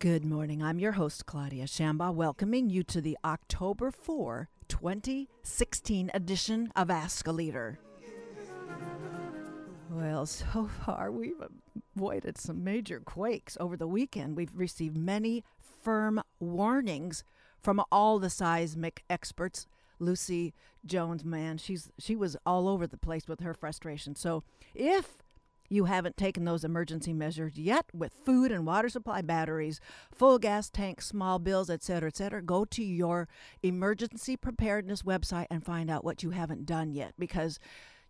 Good morning. I'm your host, Claudia Shamba, welcoming you to the October 4, 2016 edition of Ask a Leader. Well, so far we've avoided some major quakes. Over the weekend, we've received many firm warnings from all the seismic experts. Lucy Jones, man, she's she was all over the place with her frustration. So, if you haven't taken those emergency measures yet with food and water supply batteries, full gas tanks, small bills, etc., etc., go to your emergency preparedness website and find out what you haven't done yet because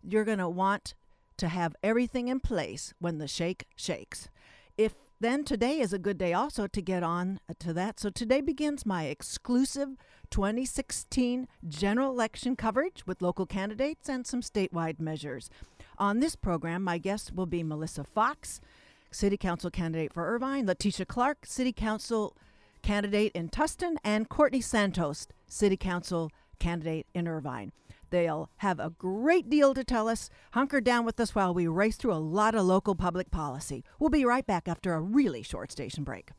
you're going to want to have everything in place when the shake shakes. If then today is a good day also to get on to that. So today begins my exclusive 2016 general election coverage with local candidates and some statewide measures. On this program, my guests will be Melissa Fox, City Council candidate for Irvine, Letitia Clark, City Council candidate in Tustin, and Courtney Santos, City Council candidate in Irvine. They'll have a great deal to tell us. Hunker down with us while we race through a lot of local public policy. We'll be right back after a really short station break.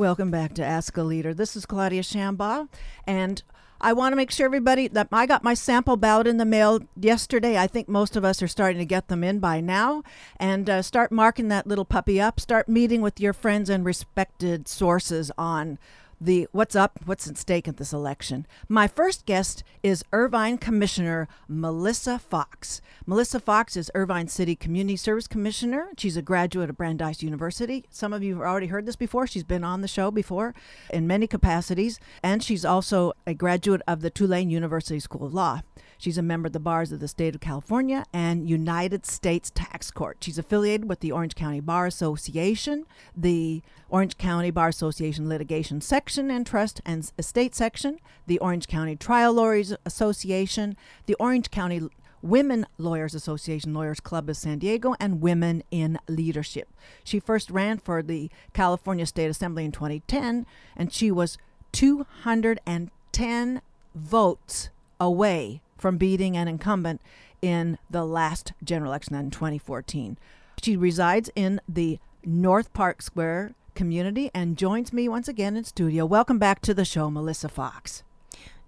Welcome back to Ask a Leader. This is Claudia Shamba, and I want to make sure everybody that I got my sample ballot in the mail yesterday. I think most of us are starting to get them in by now. And uh, start marking that little puppy up. Start meeting with your friends and respected sources on the what's up, what's at stake at this election. My first guest is Irvine Commissioner Melissa Fox. Melissa Fox is Irvine City Community Service Commissioner. She's a graduate of Brandeis University. Some of you have already heard this before. She's been on the show before in many capacities, and she's also a graduate of the Tulane University School of Law. She's a member of the bars of the state of California and United States Tax Court. She's affiliated with the Orange County Bar Association, the Orange County Bar Association Litigation Section and Trust and Estate Section, the Orange County Trial Lawyers Association, the Orange County Women Lawyers Association Lawyers Club of San Diego, and Women in Leadership. She first ran for the California State Assembly in 2010, and she was 210 votes away from beating an incumbent in the last general election in 2014. She resides in the North Park Square community and joins me once again in studio. Welcome back to the show, Melissa Fox.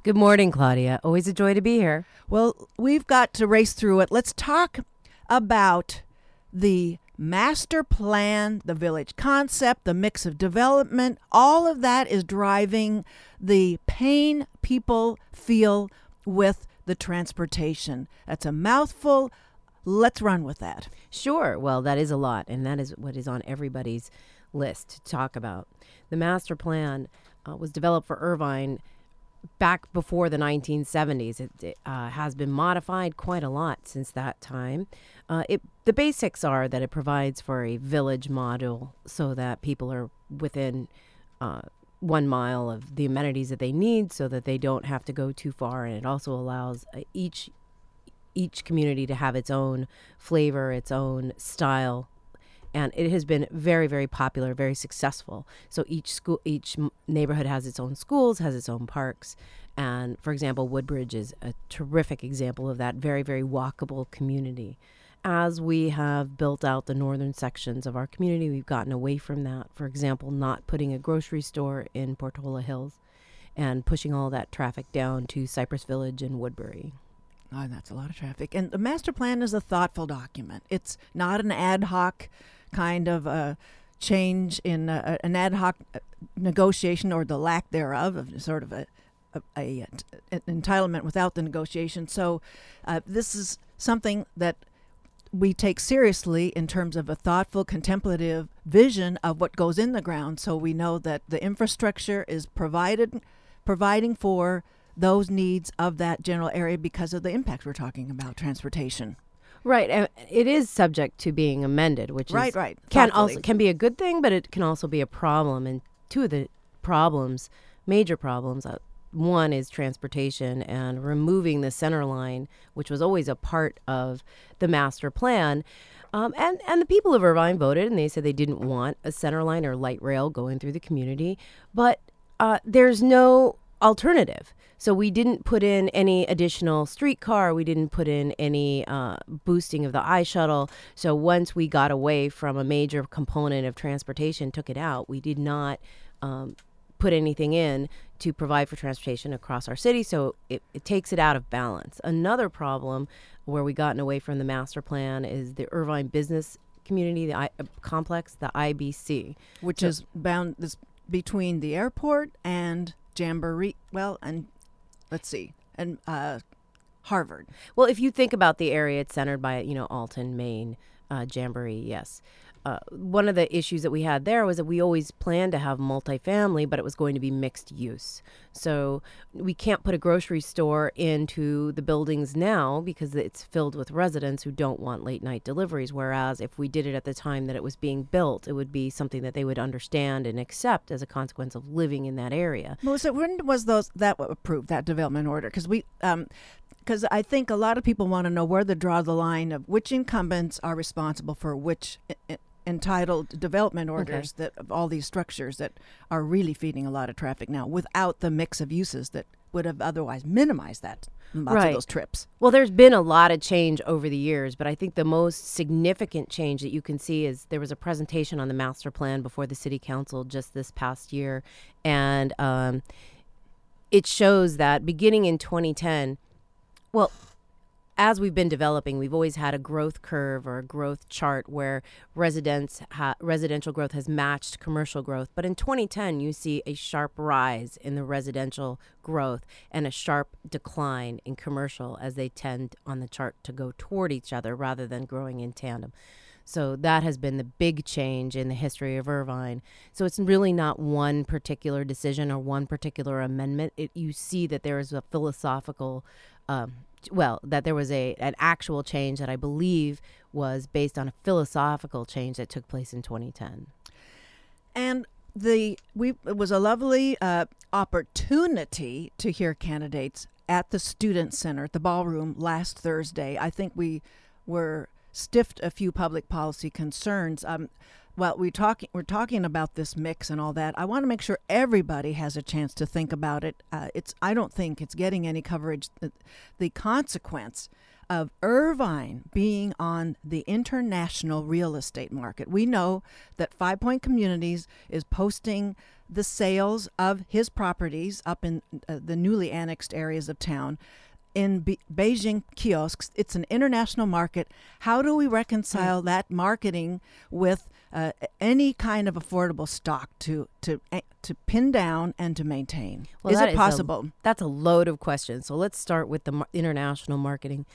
Good morning, Claudia. Always a joy to be here. Well, we've got to race through it. Let's talk about the master plan, the village concept, the mix of development. All of that is driving the pain people feel with the transportation. That's a mouthful. Let's run with that. Sure. Well, that is a lot, and that is what is on everybody's list to talk about. The master plan uh, was developed for Irvine back before the 1970s. It, it uh, has been modified quite a lot since that time. Uh, it, the basics are that it provides for a village model so that people are within uh, one mile of the amenities that they need so that they don't have to go too far. And it also allows uh, each each community to have its own flavor its own style. And it has been very very popular very successful. So each school each neighborhood has its own schools has its own parks. And for example woodbridge is a terrific example of that very very walkable community as we have built out the northern sections of our community, we've gotten away from that. For example, not putting a grocery store in Portola Hills and pushing all that traffic down to Cypress Village and Woodbury. Oh, that's a lot of traffic. And the master plan is a thoughtful document. It's not an ad hoc kind of a change in a, an ad hoc uh, negotiation or the lack thereof of sort of a, a, a an entitlement without the negotiation. So uh, this is something that we take seriously in terms of a thoughtful, contemplative vision of what goes in the ground. So we know that the infrastructure is provided, providing for those needs of that general area because of the impact we're talking about, transportation. Right, it is subject to being amended, which right, is, right, can also can be a good thing, but it can also be a problem. And two of the problems, major problems, uh, one is transportation and removing the center line, which was always a part of the master plan. Um, and and the people of Irvine voted, and they said they didn't want a center line or light rail going through the community. But uh, there's no alternative. So we didn't put in any additional streetcar. We didn't put in any uh, boosting of the iShuttle. So once we got away from a major component of transportation, took it out, we did not um, put anything in to provide for transportation across our city. So it, it takes it out of balance. Another problem where we gotten away from the master plan is the Irvine business community, the I, uh, complex, the IBC, which So- is bound this between the airport and Jamboree. Well, and let's see, and uh, Harvard. Well, if you think about the area, it's centered by you know Alton, Main, uh, Jamboree. Yes. Uh, one of the issues that we had there was that we always planned to have multifamily, but it was going to be mixed use. So we can't put a grocery store into the buildings now because it's filled with residents who don't want late night deliveries. Whereas if we did it at the time that it was being built, it would be something that they would understand and accept as a consequence of living in that area. Melissa, when was those that approved that development order? Because we, because I think a lot of people want to know where to draw the line of which incumbents are responsible for which entitled development orders that of all these structures that are really feeding a lot of traffic now, without the mix of uses that would have otherwise minimized that lots Right. of those trips. Well, there's been a lot of change over the years, but I think the most significant change that you can see is there was a presentation on the master plan before the city council just this past year, and um, it shows that beginning in 2010, well, as we've been developing, we've always had a growth curve or a growth chart where residents ha- residential growth has matched commercial growth. But in 2010, you see a sharp rise in the residential growth and a sharp decline in commercial as they tend on the chart to go toward each other rather than growing in tandem. So that has been the big change in the history of Irvine. So it's really not one particular decision or one particular amendment. It, you see that there is a philosophical, um, well, that there was a an actual change that I believe was based on a philosophical change that took place in 2010. And the we it was a lovely uh, opportunity to hear candidates at the student center at the ballroom last Thursday. I think we were stiffed a few public policy concerns. Um, while we talking we're talking about this mix and all that, I want to make sure everybody has a chance to think about it. Uh, it's I don't think it's getting any coverage. The, the consequence of Irvine being on the international real estate market. We know that Five Point Communities is posting the sales of his properties up in uh, the newly annexed areas of town in Be- Beijing kiosks. It's an international market. How do we reconcile that marketing with uh, any kind of affordable stock to to eh, to pin down and to maintain? Well, is it is a- possible? That's a load of questions. So let's start with the mar- international marketing.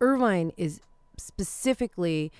Irvine is specifically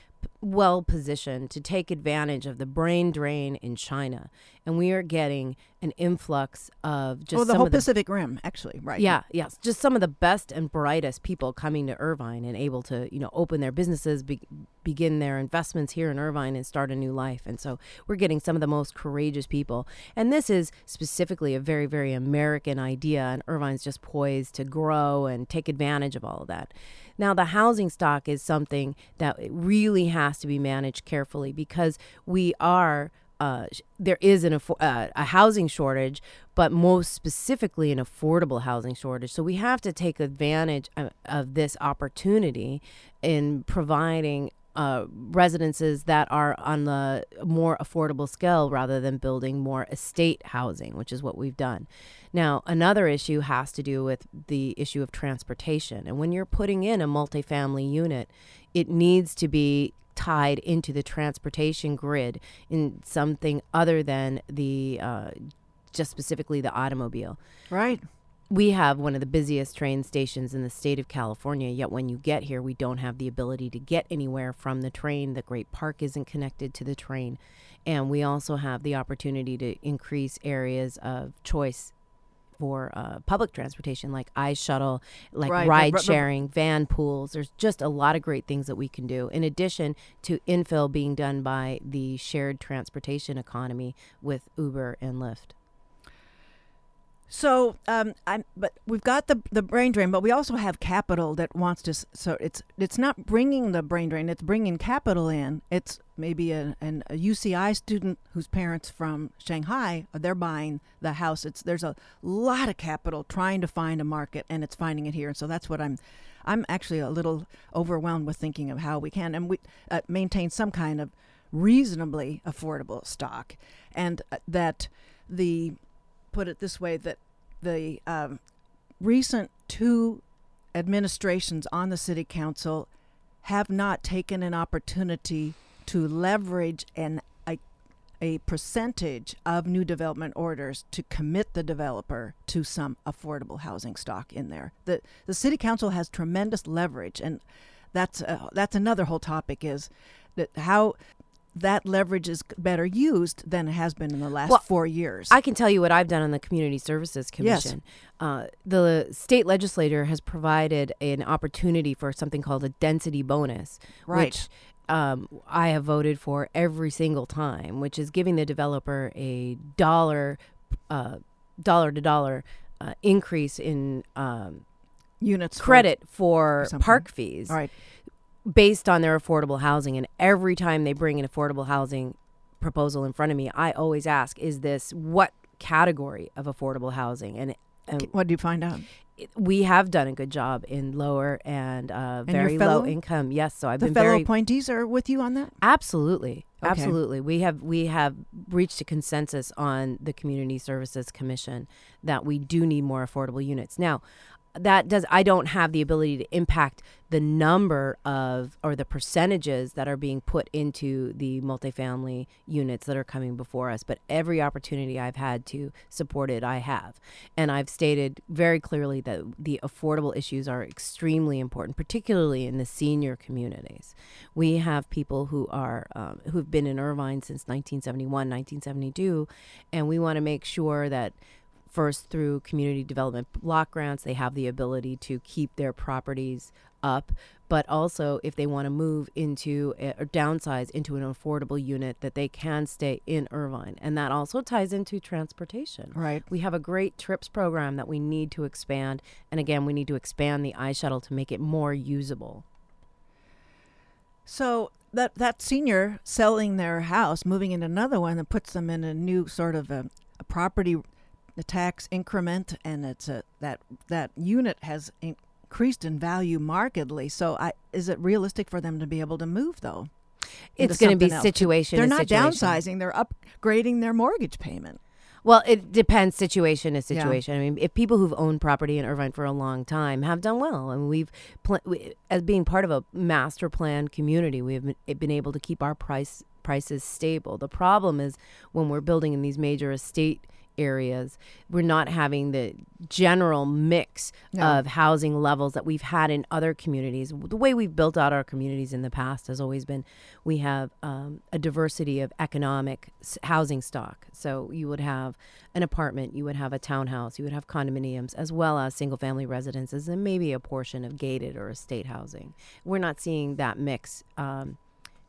well positioned to take advantage of the brain drain in China, and we are getting an influx of just oh, the some whole of the Pacific Rim, actually, right? yeah, yes, just some of the best and brightest people coming to Irvine and able to, you know, open their businesses, be, begin their investments here in Irvine and start a new life. And so we're getting some of the most courageous people. And this is specifically a very, very American idea, and Irvine's just poised to grow and take advantage of all of that. Now, the housing stock is something that really has to be managed carefully because we are uh, there is an affo- uh, a housing shortage, but most specifically an affordable housing shortage. So we have to take advantage of, of this opportunity in providing uh, residences that are on the more affordable scale rather than building more estate housing, which is what we've done. Now, another issue has to do with the issue of transportation. And when you're putting in a multifamily unit, it needs to be tied into the transportation grid in something other than the uh, just specifically the automobile. right. We have one of the busiest train stations in the state of California, yet when you get here, we don't have the ability to get anywhere from the train. The Great Park isn't connected to the train. And we also have the opportunity to increase areas of choice for uh, public transportation, like iShuttle, like Right, ride ru- sharing, van pools. There's just a lot of great things that we can do, in addition to infill being done by the shared transportation economy with Uber and Lyft. So, um, I'm, but we've got the the brain drain, but we also have capital that wants to. So it's it's not bringing the brain drain; it's bringing capital in. It's maybe a, an, a UCI student whose parents from Shanghai they're buying the house. It's there's a lot of capital trying to find a market, and it's finding it here. And so that's what I'm. I'm actually a little overwhelmed with thinking of how we can and we uh, maintain some kind of reasonably affordable stock, and uh, that the put it this way that the um, recent two administrations on the city council have not taken an opportunity to leverage an a, a percentage of new development orders to commit the developer to some affordable housing stock in there. The the city council has tremendous leverage and that's uh, that's another whole topic is that how that leverage is better used than it has been in the last Well, four years. I can tell you what I've done on the Community Services Yes. Commission. Uh, the state legislator has provided an opportunity for something called a density bonus, Right. which um, I have voted for every single time, which is giving the developer a dollar, uh, dollar to dollar uh, increase in um, units credit for something. park fees All right. Based on their affordable housing. And every time they bring an affordable housing proposal in front of me, I always ask, is this what category of affordable housing? And and What do you find out? we have done a good job in lower and uh, And very fellow- low income. Yes, so I've the been fellow very appointees are with you on that. absolutely, Okay. absolutely. We have we have reached a consensus on the Community Services Commission that we do need more affordable units. Now, that does I don't have the ability to impact the number of or the percentages that are being put into the multifamily units that are coming before us, but every opportunity I've had to support it, I have. And I've stated very clearly that the affordable issues are extremely important, particularly in the senior communities. We have people who are um, who've been in Irvine since 1971, 1972, and we want to make sure that first through community development block grants. They have the ability to keep their properties up but also if they want to move into a, or downsize into an affordable unit that they can stay in Irvine. And that also ties into transportation. Right. we have a great trips program that we need to expand and again we need to expand the iShuttle to make it more usable. So that that senior selling their house, moving into another one, that puts them in a new sort of a, a property tax increment, and it's a that that unit has increased in value markedly. So, I is it realistic for them to be able to move though? it's going to be else? situation They're not situation. downsizing; they're upgrading their mortgage payment. Well, it depends situation to Yeah. situation. I mean, if people who've owned property in Irvine for a long time have done well, and we've pl- we, as being part of a master plan community, we have been, been able to keep our price prices stable. The problem is when we're building in these major estate areas, we're not having the general mix No. of housing levels that we've had in other communities. The way we've built out our communities in the past has always been we have um, a diversity of economic housing stock. So you would have an apartment, you would have a townhouse, you would have condominiums, as well as single family residences, and maybe a portion of gated or estate housing. We're not seeing that mix. Um,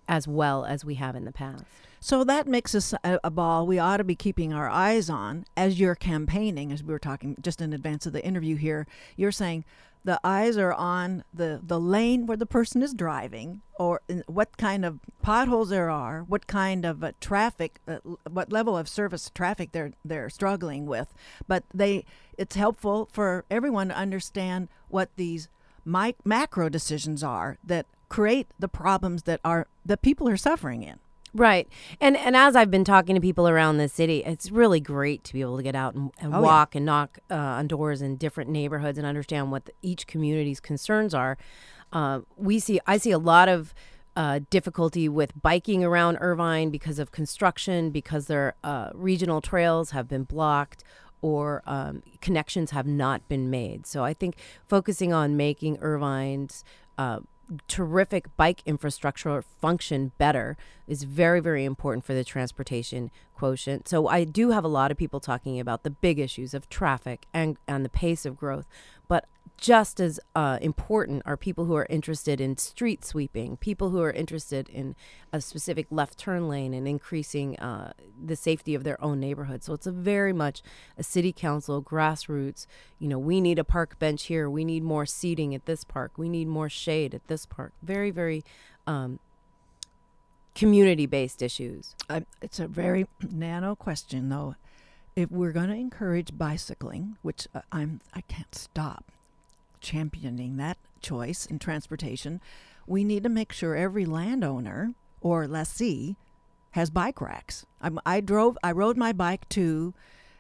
as well as we have in the past. So that makes us a, a ball we ought to be keeping our eyes on as you're campaigning, as we were talking just in advance of the interview here. You're saying the eyes are on the, the lane where the person is driving, or what kind of potholes there are, what kind of uh, traffic, uh, what level of service traffic they're they're struggling with. But they, it's helpful for everyone to understand what these mic- macro decisions are that create the problems that are that people are suffering in. Right. And and as I've been talking to people around the city, it's really great to be able to get out and, and Oh, yeah. walk and knock uh, on doors in different neighborhoods and understand what the, each community's concerns are. Uh, we see I see a lot of uh, difficulty with biking around Irvine because of construction, because their uh, regional trails have been blocked or um, connections have not been made. So I think focusing on making Irvine's uh, terrific bike infrastructure function better is very very important for the transportation quotient. So i do have a lot of people talking about the big issues of traffic and and the pace of growth but just as uh, important are people who are interested in street sweeping, people who are interested in a specific left turn lane and increasing uh, the safety of their own neighborhood. So it's a very much a city council grassroots. You know, we need a park bench here. We need more seating at this park. We need more shade at this park. Very, very um, community based issues. It's a very nano question, though. If we're going to encourage bicycling, which uh, I'm, I can't stop championing that choice in transportation, we need to make sure every landowner or lessee has bike racks. I'm, I drove, I rode my bike to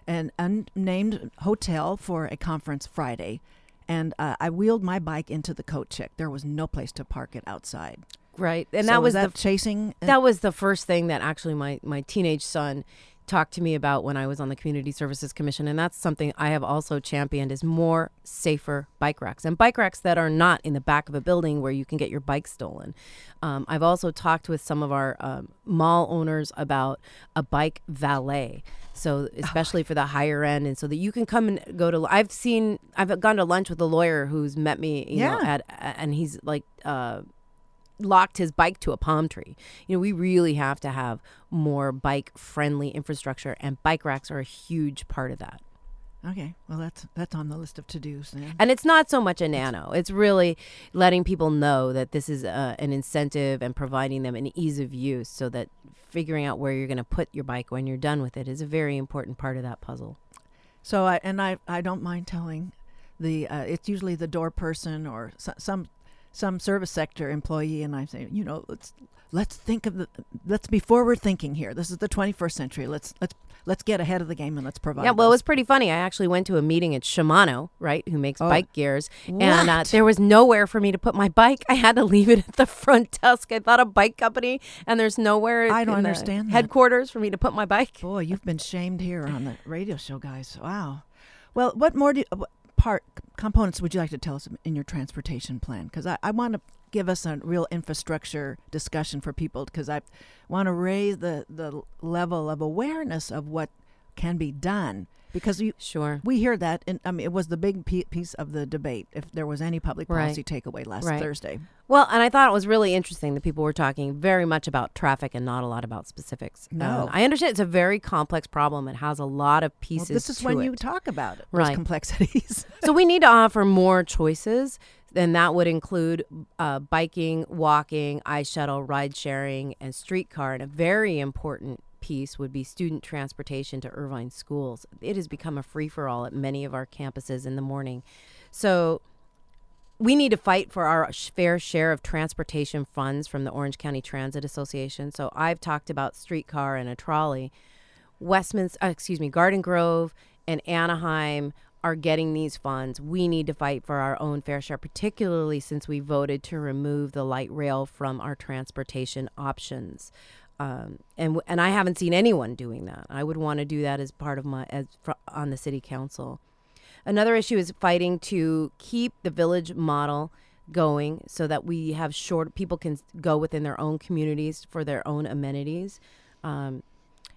an unnamed hotel for a conference Friday, and uh, I wheeled my bike into the coat check. There was no place to park it outside. Right, and So that was that the chasing. uh, that was the first thing that actually my my teenage son talked to me about when I was on the Community Services Commission, and that's something I have also championed is more safer bike racks and bike racks that are not in the back of a building where you can get your bike stolen. Um, I've also talked with some of our um, mall owners about a bike valet. So especially for the higher end, and so that you can come and go to. I've seen. I've gone to lunch with a lawyer who's met me. You know, Yeah. at and he's like. Uh, locked his bike to a palm tree. You know, we really have to have more bike friendly infrastructure and bike racks are a huge part of that. okay, well that's that's on the list of to dos then. And it's not so much a nano. It's really letting people know that this is uh, an incentive and providing them an ease of use so that figuring out where you're going to put your bike when you're done with it is a very important part of that puzzle. So I and I I don't mind telling the uh, it's usually the door person or so, some some service sector employee, and I say you know let's let's think of the let's be forward thinking here. This is the 21st century. Let's let's let's get ahead of the game and let's provide. Yeah, well, it was pretty funny. I actually went to a meeting at Shimano, right, who makes Oh. bike gears, and uh, there was nowhere for me to put my bike. I had to leave it at the front desk. I thought a bike company, and there's nowhere. I don't understand headquarters for me to put my bike. Boy, you've been shamed here on the radio show, guys. Wow. Well, what more do you, what part components would you like to tell us in your transportation plan? Because I, I want to give us a real infrastructure discussion for people because I want to raise the, the level of awareness of what can be done because you, Sure. we hear that and I mean it was the big piece of the debate if there was any public Right. policy takeaway last Right. Thursday. Well, and I thought it was really interesting that people were talking very much about traffic and not a lot about specifics. No. Um, I understand it's a very complex problem. It has a lot of Well, pieces. this is when it. you talk about it, Right. complexities. so we need to offer more choices and that would include uh, biking walking iShuttle ride sharing and streetcar and a very important piece would be student transportation to irvine schools it has become a free-for-all at many of our campuses in the morning so we need to fight for our fair share of transportation funds from the orange county transit association so i've talked about streetcar and a trolley Westminster, uh, excuse me, Garden Grove and Anaheim are getting these funds. We need to fight for our own fair share, particularly since we voted to remove the light rail from our transportation options. Um, and and I haven't seen anyone doing that. I would want to do that as part of my as fr- on the city council. Another issue is fighting to keep the village model going so that we have short people can go within their own communities for their own amenities. Um,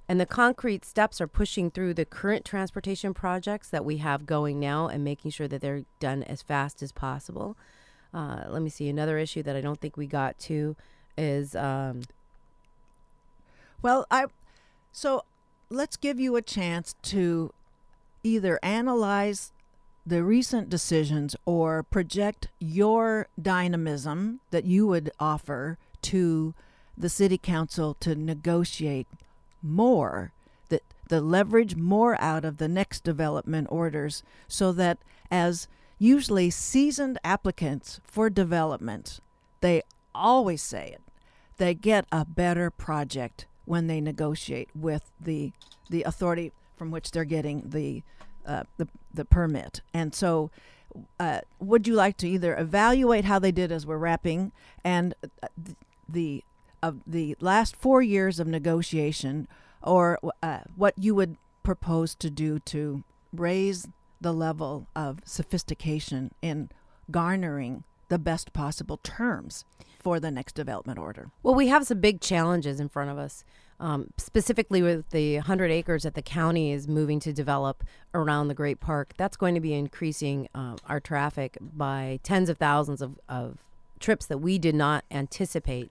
and the concrete steps are pushing through the current transportation projects that we have going now and making sure that they're done as fast as possible. Uh, let me see. Another issue that I don't think we got to is um, Well, I so let's give you a chance to either analyze the recent decisions or project your dynamism that you would offer to the city council to negotiate more that the leverage more out of the next development orders so that as usually seasoned applicants for development they always say it they get a better project when they negotiate with the the authority from which they're getting the uh, the the permit. And so, uh, would you like to either evaluate how they did as we're wrapping and uh, the of the last four years of negotiation, or uh, what you would propose to do to raise the level of sophistication in garnering the best possible terms for the next development order? Well, we have some big challenges in front of us. um, specifically with the 100 acres that the county is moving to develop around the Great Park, that's going to be increasing uh, our traffic by tens of thousands of, of trips that we did not anticipate,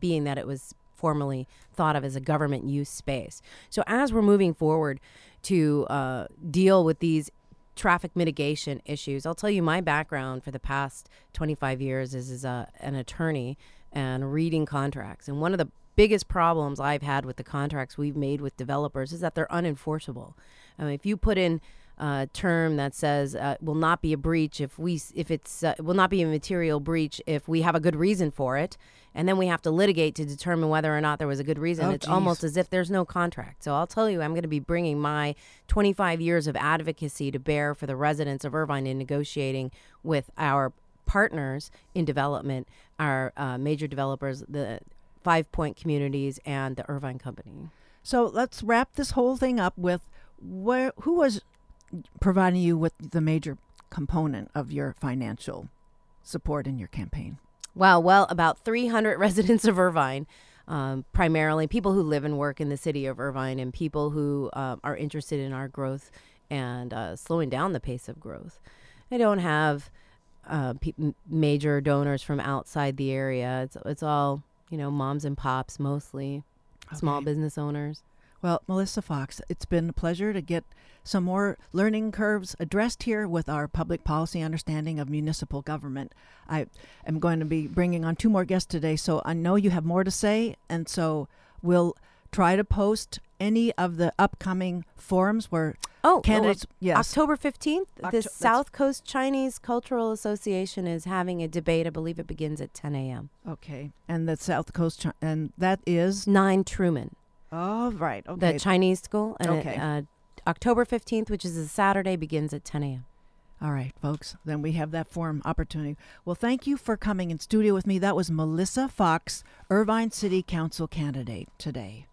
being that it was formerly thought of as a government use space. So as we're moving forward to uh, deal with these traffic mitigation issues, I'll tell you my background for the past 25 years is as a, uh, an attorney and reading contracts. And one of the biggest problems I've had with the contracts we've made with developers is that they're unenforceable. I mean, if you put in a term that says uh, will not be a breach if we if it's uh, will not be a material breach if we have a good reason for it, and then we have to litigate to determine whether or not there was a good reason. Oh, it's geez. almost as if there's no contract. So I'll tell you, I'm going to be bringing my 25 years of advocacy to bear for the residents of Irvine in negotiating with our partners in development, our uh, major developers, the Five Point Communities, and the Irvine Company. So let's wrap this whole thing up with where who was providing you with the major component of your financial support in your campaign. Wow, well, about 300 residents of Irvine, um, primarily people who live and work in the city of Irvine, and people who uh, are interested in our growth and uh, slowing down the pace of growth. I don't have uh, pe- major donors from outside the area. It's it's all you know, moms and pops mostly, small business owners. Well, Melissa Fox, it's been a pleasure to get some more learning curves addressed here with our public policy understanding of municipal government. I am going to be bringing on two more guests today, so I know you have more to say, and so we'll try to post any of the upcoming forums where Oh, candidates. yes. October 15th, Octo- the South Coast Chinese Cultural Association is having a debate. I believe it begins at 10 a.m. Okay, and the South Coast, Chi- and that is. 9 Truman, Oh, right. Okay. the Chinese school. And Okay. it, uh, October 15th, which is a Saturday, begins at 10 a.m. All right, folks. Then we have that forum opportunity. Well, thank you for coming in studio with me. That was Melissa Fox, Irvine City Council candidate today.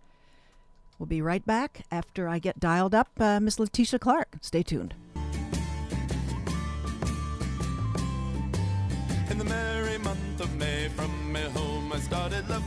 We'll be right back after I get dialed up. Uh, Miss Letitia Clark. Stay tuned. In the merry month of May, from my home I started, left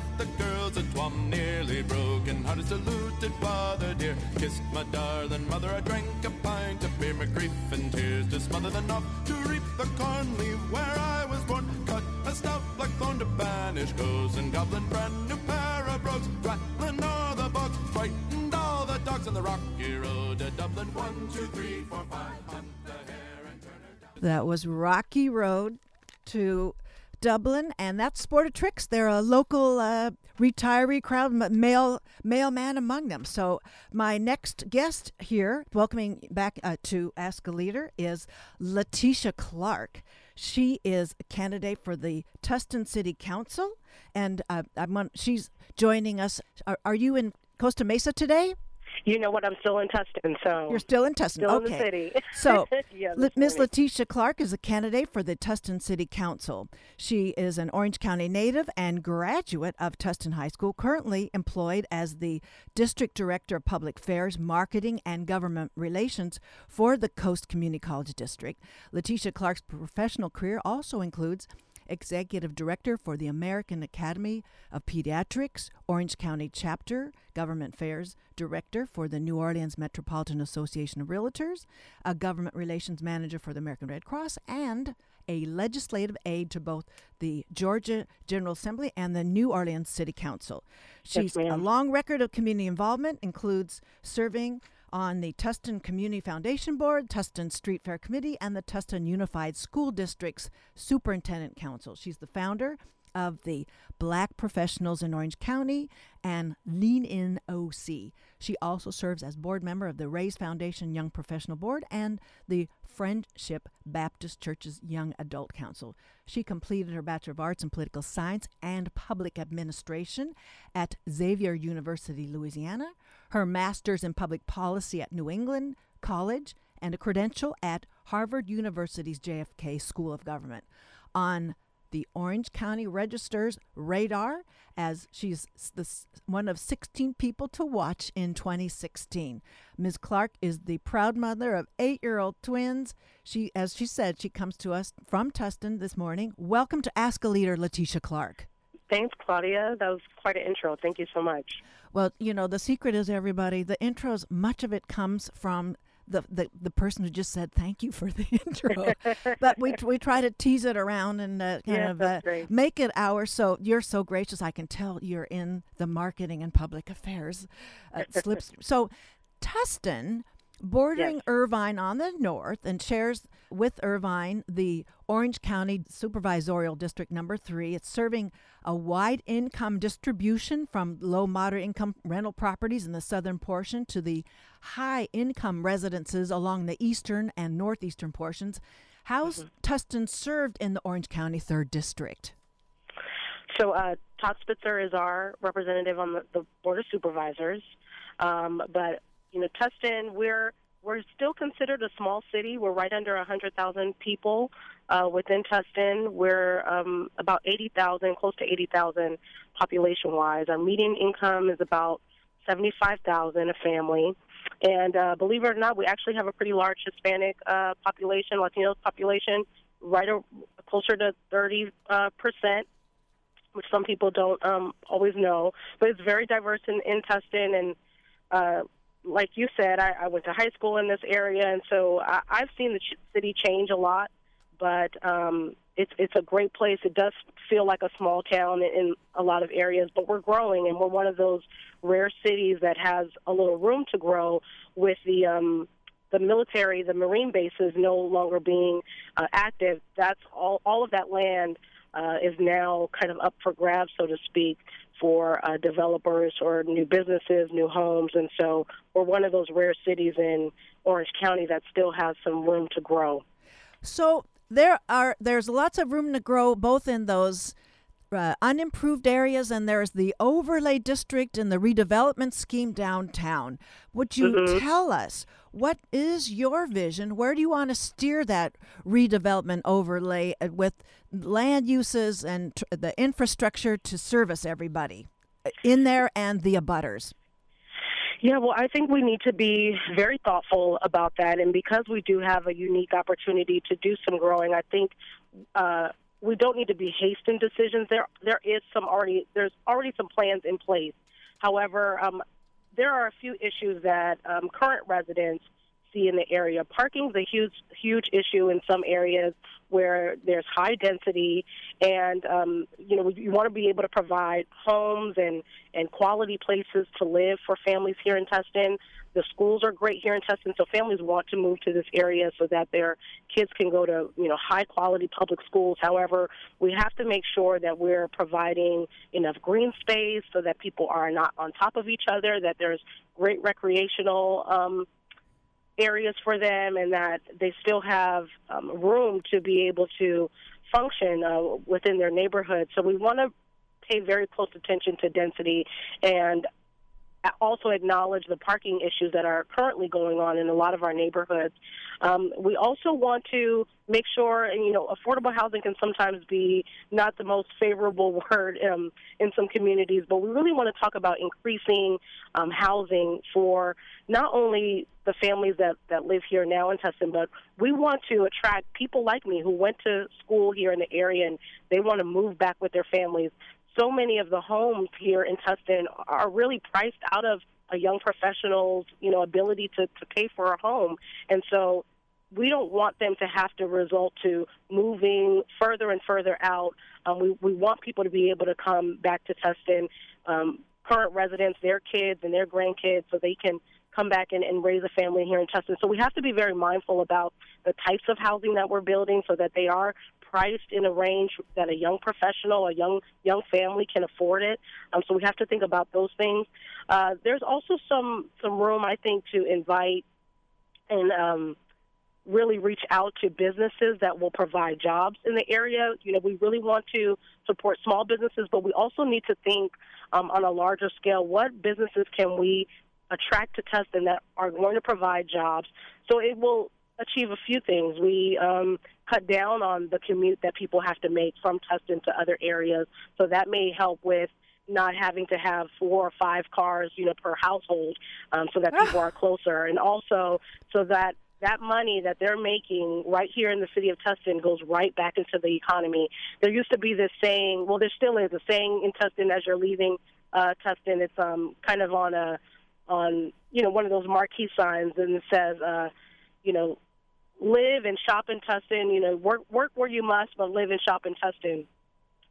girls at nearly broken hearted, saluted father dear, kissed my darling mother, I drank a pint of beer, my grief and tears to smother, to reap the corn, leave where I was born, cut a stout black thorn to banish ghosts and goblin, brand new pair of brogues, rattling all the bugs, frightened all the dogs on the rocky road to Dublin, one, two, three, four, five, hunt the hare and turn her down. That was Rocky Road to Dublin, and that's Sport of Tricks. They're a local uh, retiree crowd, male mailman among them. So my next guest here, welcoming back uh, to Ask a Leader, is Letitia Clark. She is a candidate for the Tustin City Council, and uh, on, she's joining us. Are, are you in Costa Mesa today? You know what? I'm still in Tustin, so You're still in Tustin. still okay. in the city. So, yeah. Letitia Clark is a candidate for the Tustin City Council. She is an Orange County native and graduate of Tustin High School, currently employed as the District Director of Public Affairs, Marketing, and Government Relations for the Coast Community College District. Letitia Clark's professional career also includes Executive Director for the American Academy of Pediatrics, Orange County Chapter, Government Affairs Director for the New Orleans Metropolitan Association of Realtors, a Government Relations Manager for the American Red Cross, and a legislative aide to both the Georgia General Assembly and the New Orleans City Council. She's a long record of community involvement, includes serving on the Tustin Community Foundation Board, Tustin Street Fair Committee, and the Tustin Unified School District's Superintendent Council. She's the founder of the Black Professionals in Orange County and Lean In OC. She also serves as board member of the Raise Foundation Young Professional Board and the Friendship Baptist Church's Young Adult Council. She completed her Bachelor of Arts in Political Science and Public Administration at Xavier University, Louisiana, her Master's in Public Policy at New England College, and a credential at Harvard University's JFK School of Government. On the Orange County Register's radar as she's the, one of 16 people to watch in 2016. Ms. Clark is the proud mother of eight-year-old twins. She, as she said, she comes to us from Tustin this morning. Welcome to Ask a Leader, Letitia Clark. Thanks, Claudia. That was quite an intro. Thank you so much. Well, you know, the secret is everybody, the intros, much of it comes from the, the, the person who just said thank you for the intro. but we, we try to tease it around and uh, kind Yeah, of uh, make it ours. So you're so gracious. I can tell you're in the marketing and public affairs uh, slips. So Tustin, bordering Yes. Irvine on the north and shares with Irvine the Orange County Supervisorial District Number Three. It's serving a wide income distribution from low moderate income rental properties in the southern portion to the high income residences along the eastern and northeastern portions. How's Tustin served in the Orange County Third District? So uh, Todd Spitzer is our representative on the, the board of supervisors, um, but you know, Tustin, we're we're still considered a small city. We're right under a hundred thousand people uh, within Tustin. We're um, about eighty thousand, close to eighty thousand population-wise. Our median income is about seventy-five thousand a family. And uh, believe it or not, we actually have a pretty large Hispanic uh, population, Latino population, right o- closer to 30 uh, percent which some people don't um, always know. But it's very diverse in, in Tustin, and uh, like you said, I, I went to high school in this area, and so I, I've seen the ch- city change a lot. But um, it's it's a great place. It does feel like a small town in, a lot of areas, but we're growing, and we're one of those rare cities that has a little room to grow with the. Um, the military, the Marine bases no longer being uh, active. That's all. All of that land uh, is now kind of up for grabs, so to speak, for uh, developers or new businesses, new homes, and so we're one of those rare cities in Orange County that still has some room to grow. So there are there's lots of room to grow both in those uh, unimproved areas and there's the overlay district and the redevelopment scheme downtown. Would you tell us what is your vision? Where do you want to steer that redevelopment overlay uh, with land uses and tr- the infrastructure to service everybody uh, in there and the abutters? Yeah, well, I think we need to be very thoughtful about that. And because we do have a unique opportunity to do some growing, I think uh, we don't need to be hasting decisions. There, there is some already there's already some plans in place. However, um, there are a few issues that um, current residents see in the area. Parking is a huge, huge issue in some areas where there's high density, and um, you know you want to be able to provide homes and and quality places to live for families here in Tustin. The schools are great here in Tustin, so families want to move to this area so that their kids can go to you know high quality public schools. However, we have to make sure that we're providing enough green space so that people are not on top of each other. That there's great recreational um, areas for them and that they still have um, room to be able to function uh, within their neighborhood. So we want to pay very close attention to density and also acknowledge the parking issues that are currently going on in a lot of our neighborhoods. Um, we also want to make sure, and you know, affordable housing can sometimes be not the most favorable word um, in some communities, but we really want to talk about increasing um, housing for not only the families that, that live here now in Tustin, but we want to attract people like me who went to school here in the area and they want to move back with their families so many of the homes here in Tustin are really priced out of a young professional's, you know, ability to, to pay for a home. And so we don't want them to have to result to moving further and further out. Um, we, we want people to be able to come back to Tustin, um, current residents, their kids and their grandkids, so they can come back and, and raise a family here in Tustin. So we have to be very mindful about the types of housing that we're building so that they are priced in a range that a young professional, a young young family can afford it. Um, so we have to think about those things. Uh, there's also some some room, I think, to invite and um, really reach out to businesses that will provide jobs in the area. You know, we really want to support small businesses, but we also need to think um, on a larger scale. What businesses can we attract to Tustin that are going to provide jobs? So it will achieve a few things. We um, cut down on the commute that people have to make from Tustin to other areas, so that may help with not having to have four or five cars, you know, per household, um, so that people are closer, and also so that that money that they're making right here in the city of Tustin goes right back into the economy. There used to be this saying, well, there still is a saying in Tustin as you're leaving uh, Tustin. It's um, kind of on a on you know one of those marquee signs, and it says, uh, you know, live and shop in Tustin. You know, work work where you must, but live and shop in Tustin.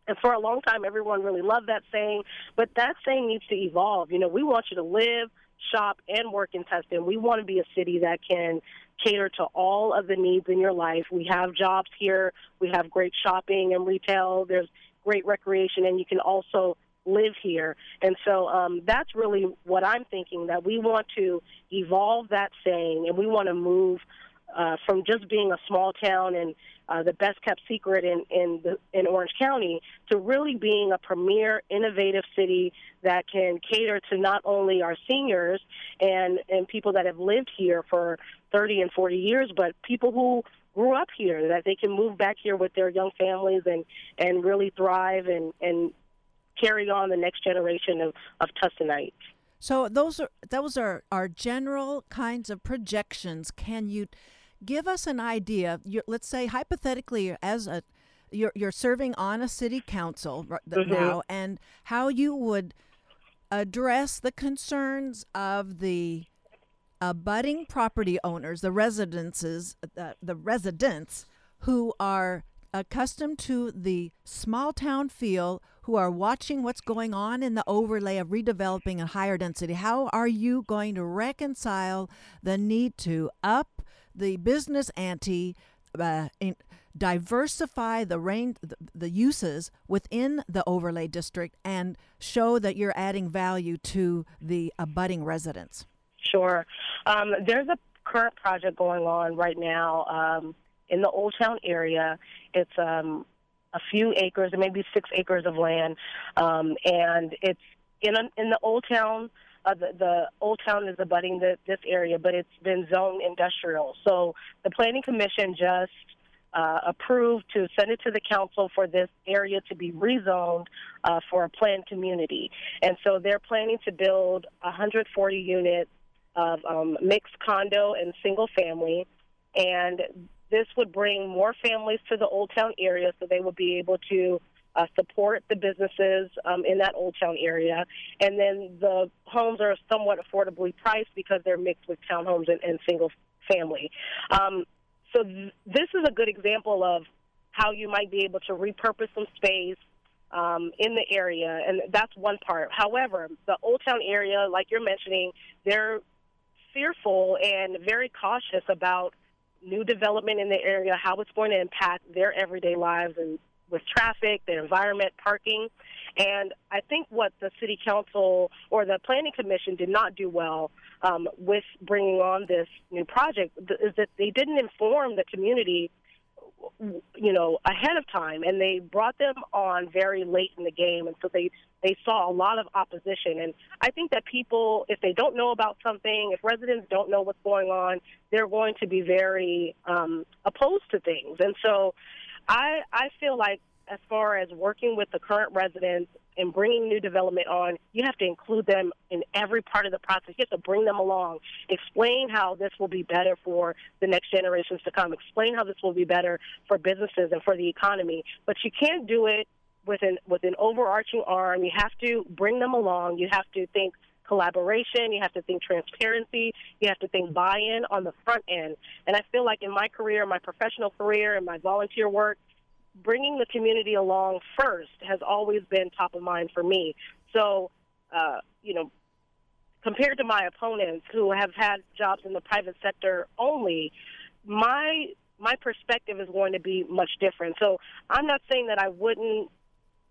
And for a long time, everyone really loved that saying, but that saying needs to evolve. You know, we want you to live, shop, and work in Tustin. We want to be a city that can cater to all of the needs in your life. We have jobs here. We have great shopping and retail. There's great recreation, and you can also live here. And so um, that's really what I'm thinking that we want to evolve that saying, and we want to move uh, from just being a small town and uh, the best kept secret in in, the, in Orange County to really being a premier, innovative city that can cater to not only our seniors and and people that have lived here for 30 and 40 years, but people who grew up here that they can move back here with their young families and and really thrive and and carry on the next generation of of Tustinites. So those are those are our general kinds of projections. Can you give us an idea. You're, let's say hypothetically, as a you're you're serving on a city council mm-hmm. now, and how you would address the concerns of the abutting property owners, the residences, uh, the residents who are accustomed to the small town feel, who are watching what's going on in the overlay of redeveloping a higher density. How are you going to reconcile the need to up the business ante, uh, diversify the the, the uses within the overlay district, and show that you're adding value to the abutting residents? Sure. Um, there's a current project going on right now um, in the Old Town area. It's um, a few acres, maybe six acres of land, um, and it's in a, in the Old Town uh, the, the old town is abutting the, this area, but it's been zoned industrial. So the planning commission just uh, approved to send it to the council for this area to be rezoned uh, for a planned community. And so they're planning to build 140 units of um, mixed condo and single family. And this would bring more families to the Old Town area so they would be able to uh, support the businesses um, in that Old Town area. And then the homes are somewhat affordably priced because they're mixed with townhomes and, and single family. Um, so th- this is a good example of how you might be able to repurpose some space um, in the area, and that's one part. However, the Old Town area, like you're mentioning, they're fearful and very cautious about new development in the area, how it's going to impact their everyday lives and with traffic, the environment, parking. And I think what the city council or the planning commission did not do well um, with bringing on this new project is that they didn't inform the community you know ahead of time. And they brought them on very late in the game. And so they they saw a lot of opposition. And i think that people if they don't know about something if residents don't know what's going on they're going to be very um opposed to things. And so I I feel like as far as working with the current residents and bringing new development on, you have to include them in every part of the process. You have to bring them along, explain how this will be better for the next generations to come, explain how this will be better for businesses and for the economy. But you can't do it with an with an overarching arm. You have to bring them along. You have to think collaboration. You have to think transparency. You have to think buy-in on the front end. And I feel like in my career, my professional career, and my volunteer work, bringing the community along first has always been top of mind for me. So, uh, you know, compared to my opponents who have had jobs in the private sector only, my my perspective is going to be much different. So I'm not saying that I wouldn't.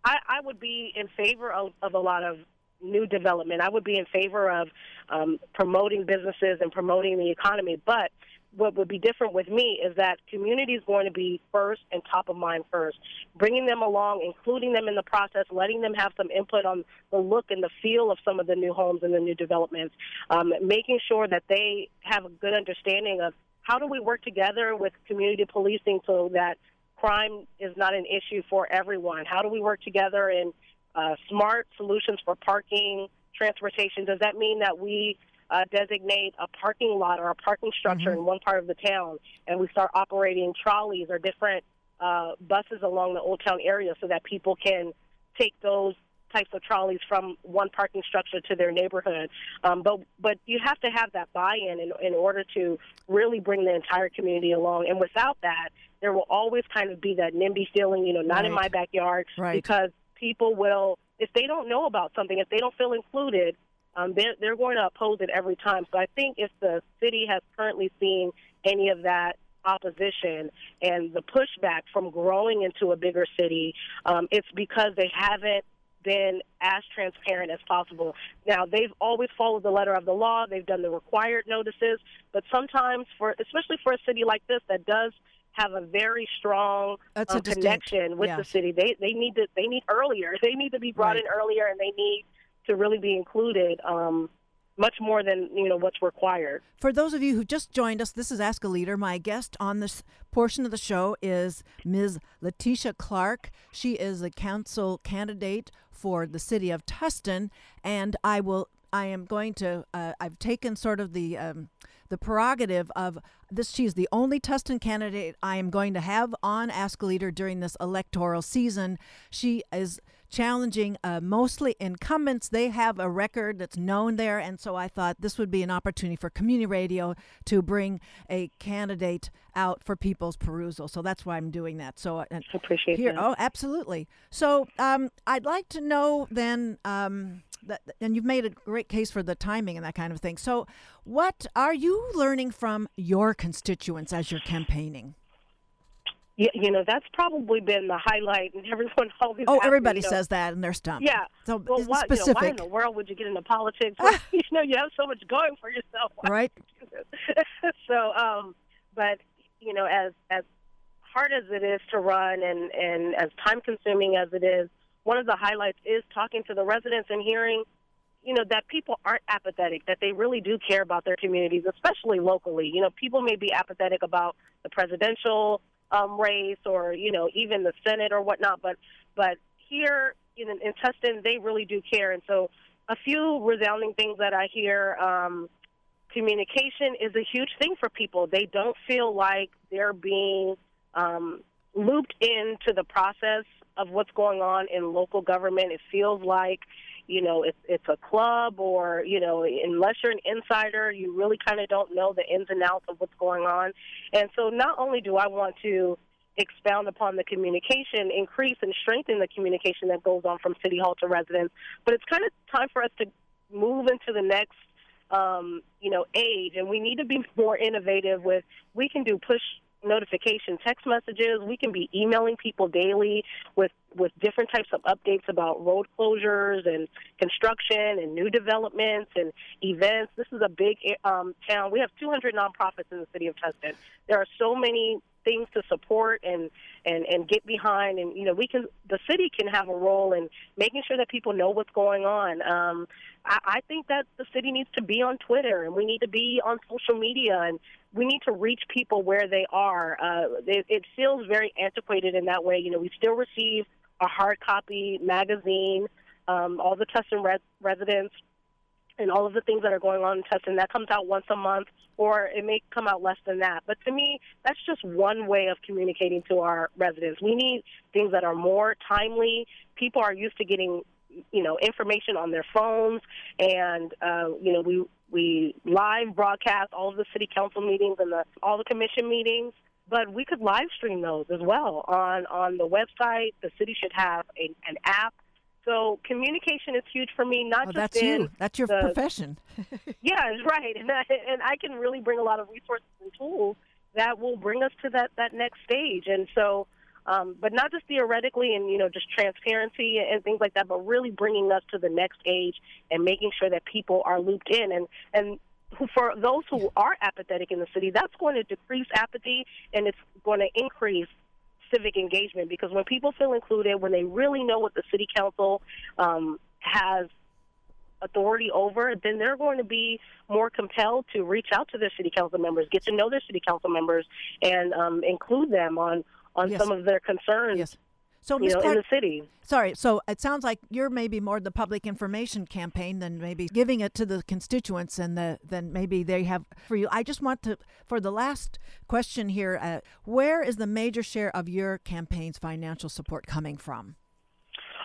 I, I would be in favor of, of a lot of new development. I would be in favor of um, promoting businesses and promoting the economy. But what would be different with me is that community is going to be first and top of mind first. Bringing them along, including them in the process, letting them have some input on the look and the feel of some of the new homes and the new developments, um, making sure that they have a good understanding of how do we work together with community policing so that crime is not an issue for everyone. How do we work together in uh, smart solutions for parking, transportation? Does that mean that we uh, designate a parking lot or a parking structure in one part of the town, and we start operating trolleys or different uh, buses along the Old Town area so that people can take those types of trolleys from one parking structure to their neighborhood. Um, but but you have to have that buy-in in, in order to really bring the entire community along. And without that, there will always kind of be that NIMBY feeling, you know, not in my backyard, Right. because people will, if they don't know about something, if they don't feel included, um, they're, they're going to oppose it every time. So I think if the city has currently seen any of that opposition and the pushback from growing into a bigger city, um, it's because they haven't been as transparent as possible. Now they've always followed the letter of the law. They've done the required notices, but sometimes for especially for a city like this that does have a very strong That's a connection with the city. They they need to they need earlier. They need to be brought Right. in earlier, and they need to really be included. Um, much more than you know what's required. For those of you who just joined us, this is Ask a Leader. My guest on this portion of the show is Ms. Letitia Clark. She is a council candidate for the city of Tustin, and I will. I am going to. Uh, I've taken sort of the um, the prerogative of this. She's the only Tustin candidate I am going to have on Ask a Leader during this electoral season. She is challenging uh, mostly incumbents. They have a record that's known there, and so I thought this would be an opportunity for community radio to bring a candidate out for people's perusal. So that's why I'm doing that. So and Appreciate here, that. oh, absolutely. So um, I'd like to know then. Um, that, and you've made a great case for the timing and that kind of thing. So, what are you learning from your constituents as you're campaigning? You, you know that's probably been the highlight, and everyone always. Oh, me, everybody know, says that, and they're stumped. Yeah. So Well, why, you know, specific, why in the world would you get into politics? when, you know, you have so much going for yourself. Right? so, um, but you know, as as hard as it is to run and and as time consuming as it is, one of the highlights is talking to the residents and hearing, you know, that people aren't apathetic, that they really do care about their communities, especially locally. You know, people may be apathetic about the presidential um, race or you know even the Senate or whatnot, but but here in, in Tustin, they really do care, and so a few resounding things that I hear. Um, communication is a huge thing for people. They don't feel like they're being um, looped into the process of what's going on in local government. It feels like, you know, it's, it's a club or, you know, unless you're an insider, you really kind of don't know the ins and outs of what's going on. And so not only do I want to expound upon the communication, increase and strengthen the communication that goes on from City Hall to residents, but it's kind of time for us to move into the next um, you know, age, and we need to be more innovative with. We can do push notification text messages. We can be emailing people daily with with different types of updates about road closures and construction and new developments and events. This is a big um, town. We have 200 nonprofits in the city of Tustin. There are so many things to support and and and get behind and you know we can the city can have a role in making sure that people know what's going on um I, I think that the city needs to be on Twitter and we need to be on social media and we need to reach people where they are. Uh, it, it feels very antiquated in that way. You know, we still receive a hard copy magazine. Um, all the Tustin res- residents and all of the things that are going on in Tustin. that comes out once a month, or it may come out less than that. But to me, that's just one way of communicating to our residents. We need things that are more timely. People are used to getting you know information on their phones and uh, you know we we live broadcast all of the city council meetings and the all the commission meetings but we could live stream those as well on on the website the city should have a, an app so communication is huge for me not Oh, just that's in you. That's your the- profession. yeah, right. And I, and I can really bring a lot of resources and tools that will bring us to that that next stage. And so, um, but not just theoretically and you know just transparency and things like that, but really bringing us to the next age and making sure that people are looped in. And and who, for those who are apathetic in the city, that's going to decrease apathy and it's going to increase civic engagement because when people feel included, when they really know what the city council um, has authority over, then they're going to be more compelled to reach out to their city council members, get to know their city council members, and um, include them on on Yes. some of their concerns. Yes. So, you Ms. know, Clark, in the city. sorry. So it sounds like you're maybe more the public information campaign than maybe giving it to the constituents, and the then maybe they have for you. I just want to for the last question here. Uh, where is the major share of your campaign's financial support coming from?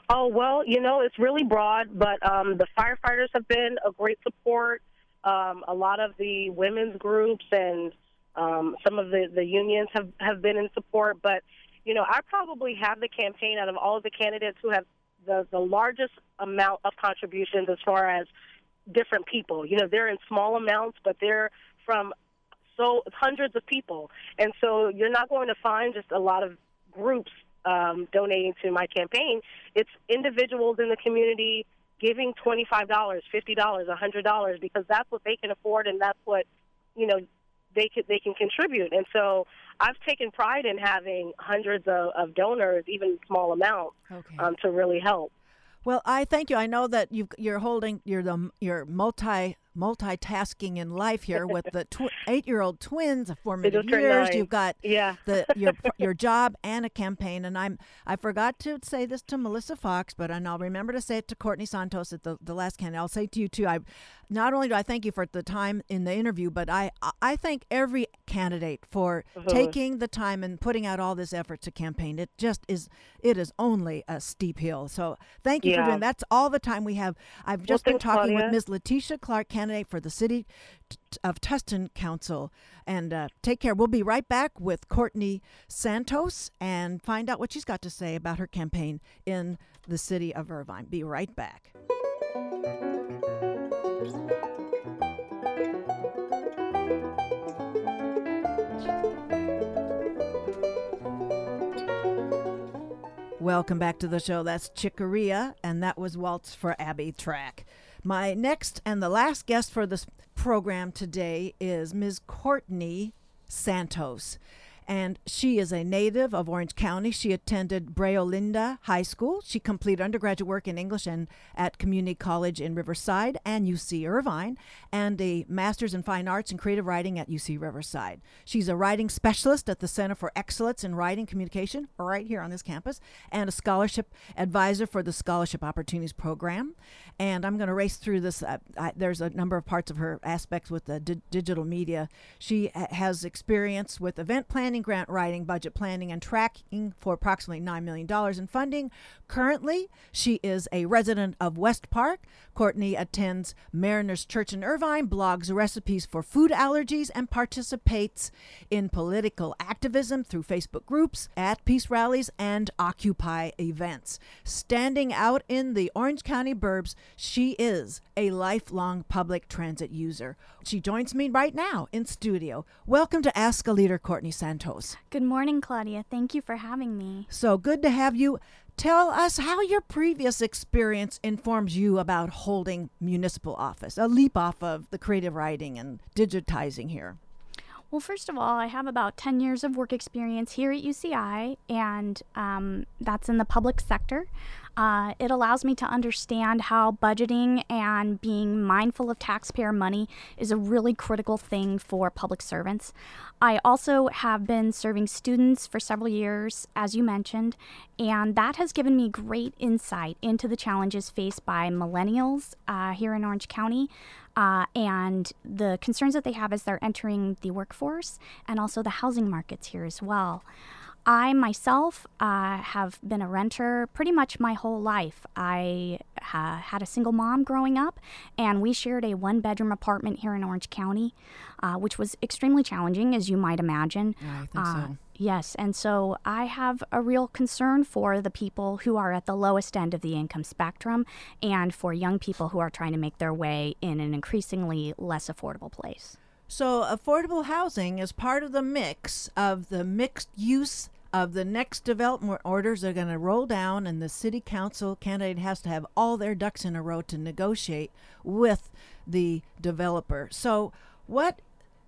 Oh well, you know it's really broad, but um, the firefighters have been a great support. Um, a lot of the women's groups and um, some of the, the unions have, have been in support. But you know, I probably have the campaign out of all of the candidates who have the the largest amount of contributions as far as different people. You know, they're in small amounts, but they're from so hundreds of people, and so you're not going to find just a lot of groups um, donating to my campaign. It's individuals in the community giving $25, $50, $100 because that's what they can afford and that's what, you know, they can, they can contribute. And so I've taken pride in having hundreds of, of donors, even small amounts, Okay. um, to really help. Well, I thank you. I know that you you're holding you're the you're multi multitasking in life here with the tw- eight year old twins, formative years. nine. You've got Yeah. the your your job and a campaign. And I'm I forgot to say this to Melissa Fox, but and I'll remember to say it to Courtney Santos at the, the last candidate. I'll say to you too. I not only do I thank you for the time in the interview, but I I thank every candidate for uh-huh. taking the time and putting out all this effort to campaign. It just is it is only a steep hill. So thank you for Yeah. doing. That's all the time we have. I've just been thanks, talking with. Ms. Letitia Clark, candidate for the city of Tustin Council. And uh, take care. We'll be right back with Courtney Santos and find out what she's got to say about her campaign in the city of Irvine. Be right back. Welcome back to the show. That's Chicoria, and that was Waltz for Abby Track. My next and the last guest for this program today is Ms. Courtney Santos. And she is a native of Orange County. She attended Brea Olinda High School. She completed undergraduate work in English and at Community College in Riverside and UC Irvine, and a master's in fine arts and creative writing at UC Riverside. She's a writing specialist at the Center for Excellence in Writing Communication, right here on this campus, and a scholarship advisor for the Scholarship Opportunities Program. And I'm going to race through this. Uh, I, there's a number of parts of her aspects with the di- digital media. She ha- has experience with event planning, grant writing, budget planning, and tracking for approximately $9 million in funding. Currently, she is a resident of Westpark. Courtney attends Mariners Church in Irvine, blogs recipes for food allergies, and participates in political activism through Facebook groups, at peace rallies, and Occupy events. Standing out in the Orange County burbs, she is a lifelong public transit user. She joins me right now in studio. Welcome to Ask a Leader, Courtney Santos. Good morning, Claudia. Thank you for having me. So good to have you. Tell us how your previous experience informs you about holding municipal office, a leap off of the creative writing and digitizing here. Well, first of all, I have about 10 years of work experience here at UCI, and um, that's in the public sector. Uh, it allows me to understand how budgeting and being mindful of taxpayer money is a really critical thing for public servants. I also have been serving students for several years, as you mentioned, and that has given me great insight into the challenges faced by millennials uh, here in Orange County uh, and the concerns that they have as they're entering the workforce and also the housing markets here as well. I myself uh, have been a renter pretty much my whole life. I uh, had a single mom growing up, and we shared a one bedroom apartment here in Orange County, uh, which was extremely challenging, as you might imagine. Yeah, I think Uh, so. Yes, and so I have a real concern for the people who are at the lowest end of the income spectrum and for young people who are trying to make their way in an increasingly less affordable place. So, affordable housing is part of the mix of the mixed use of the next development orders are going to roll down, and the city council candidate has to have all their ducks in a row to negotiate with the developer. So, what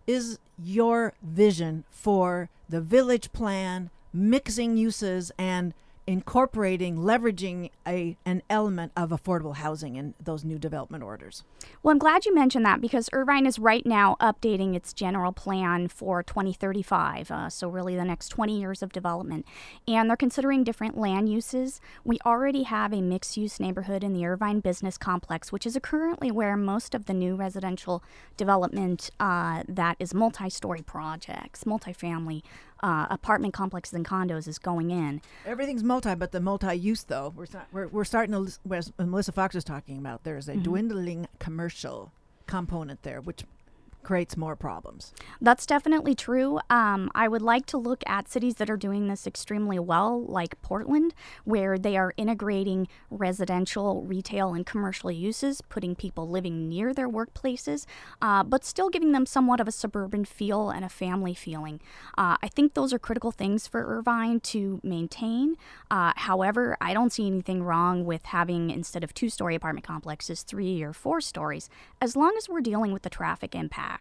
is your vision for the village plan, mixing uses, and incorporating, leveraging a an element of affordable housing in those new development orders? Well, I'm glad you mentioned that because Irvine is right now updating its general plan for 2035, uh, so really the next 20 years of development. And they're considering different land uses. We already have a mixed use neighborhood in the Irvine Business Complex, which is currently where most of the new residential development uh, that is multi story projects, multifamily uh, apartment complexes and condos is going in. Everything's multi, but the multi-use though we're we're, we're starting to as Melissa Fox was talking about. There's a Mm-hmm. dwindling commercial component there, which creates more problems. That's definitely true. Um, I would like to look at cities that are doing this extremely well, like Portland, where they are integrating residential, retail, and commercial uses, putting people living near their workplaces, uh, but still giving them somewhat of a suburban feel and a family feeling. Uh, I think those are critical things for Irvine to maintain. Uh, however, I don't see anything wrong with having, instead of two story apartment complexes, three or four stories, as long as we're dealing with the traffic impact.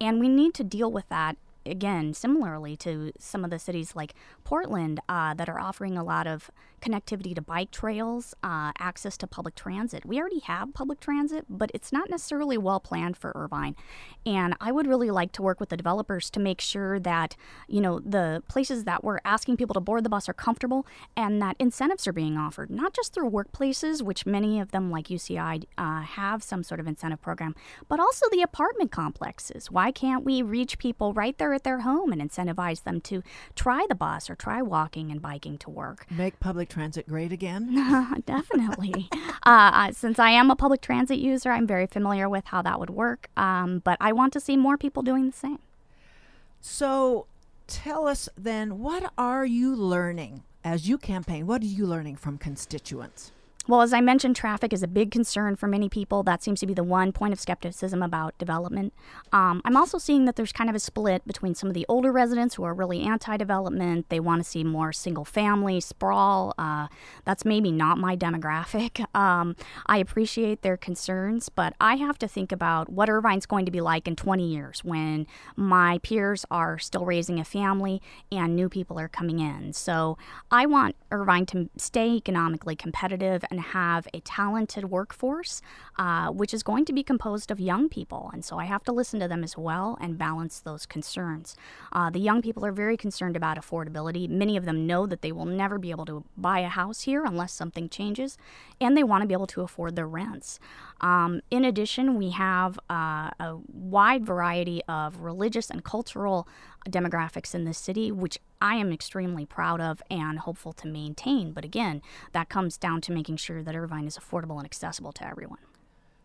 And we need to deal with that again, similarly to some of the cities like Portland uh, that are offering a lot of connectivity to bike trails, uh, access to public transit. We already have public transit, but it's not necessarily well planned for Irvine. And I would really like to work with the developers to make sure that, you know, the places that we're asking people to board the bus are comfortable and that incentives are being offered, not just through workplaces, which many of them, like UCI, uh, have some sort of incentive program, but also the apartment complexes. Why can't we reach people right there at their home and incentivize them to try the bus or try walking and biking to work? Make public transit great again. Definitely. uh, since I am a public transit user, I'm very familiar with how that would work. Um, but I want to see more people doing the same. So tell us then, what are you learning as you campaign? What are you learning from constituents? Well, as I mentioned, traffic is a big concern for many people. That seems to be the one point of skepticism about development. Um, I'm also seeing that there's kind of a split between some of the older residents who are really anti development. They want to see more single family sprawl. Uh, that's maybe not my demographic. Um, I appreciate their concerns, but I have to think about what Irvine's going to be like in 20 years when my peers are still raising a family and new people are coming in. So I want Irvine to stay economically competitive and have a talented workforce, uh, which is going to be composed of young people. And so I have to listen to them as well and balance those concerns. Uh, the young people are very concerned about affordability. Many of them know that they will never be able to buy a house here unless something changes, and they want to be able to afford their rents. Um, in addition, we have uh, a wide variety of religious and cultural demographics in this city, which I am extremely proud of and hopeful to maintain. But again, that comes down to making sure that Irvine is affordable and accessible to everyone.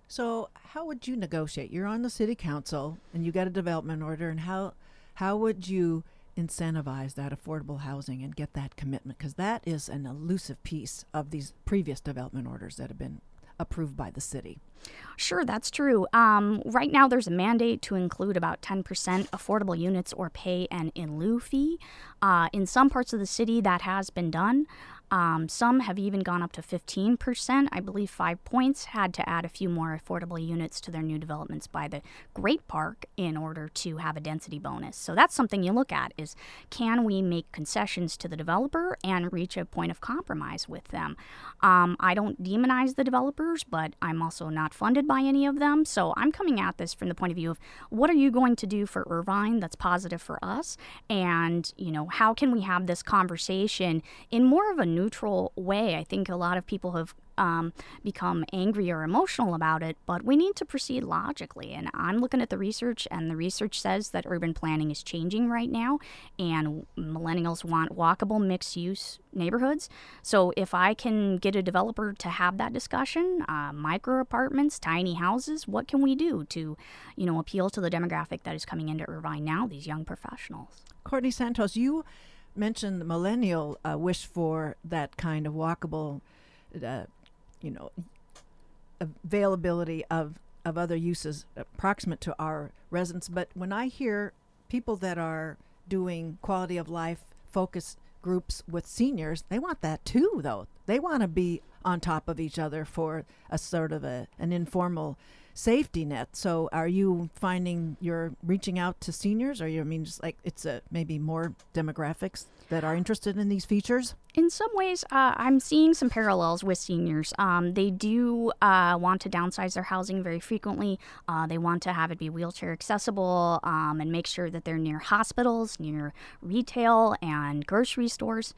So, how would you negotiate? You're on the city council and you got a development order, and how how would you incentivize that affordable housing and get that commitment? Because that is an elusive piece of these previous development orders that have been approved by the city. Sure, that's true. Um, right now, there's a mandate to include about 10% affordable units or pay an in lieu fee. Uh, in some parts of the city, that has been done. Um, some have even gone up to 15%. I believe Five Points had to add a few more affordable units to their new developments by the Great Park in order to have a density bonus. So that's something you look at is can we make concessions to the developer and reach a point of compromise with them? Um, I don't demonize the developers, but I'm also not funded by any of them. So I'm coming at this from the point of view of what are you going to do for Irvine that's positive for us? And, you know, how can we have this conversation in more of a neutral way? I think a lot of people have um, become angry or emotional about it, but we need to proceed logically. And I'm looking at the research, and the research says that urban planning is changing right now, and millennials want walkable mixed use neighborhoods. So if I can get a developer to have that discussion, uh, micro apartments, tiny houses, what can we do to, you know, appeal to the demographic that is coming into Irvine now, these young professionals? Courtney Santos, you mentioned the millennial uh, wish for that kind of walkable, uh, you know, availability of of other uses approximate to our residents. But when I hear people that are doing quality of life focus groups with seniors, they want that too, though. They want to be on top of each other for a sort of a an informal safety net. So, are you finding you're reaching out to seniors, or you I mean just like it's a maybe more demographics? that are interested in these features? In some ways, uh, I'm seeing some parallels with seniors. Um, they do uh, want to downsize their housing very frequently. Uh, they want to have it be wheelchair accessible um, and make sure that they're near hospitals, near retail and grocery stores.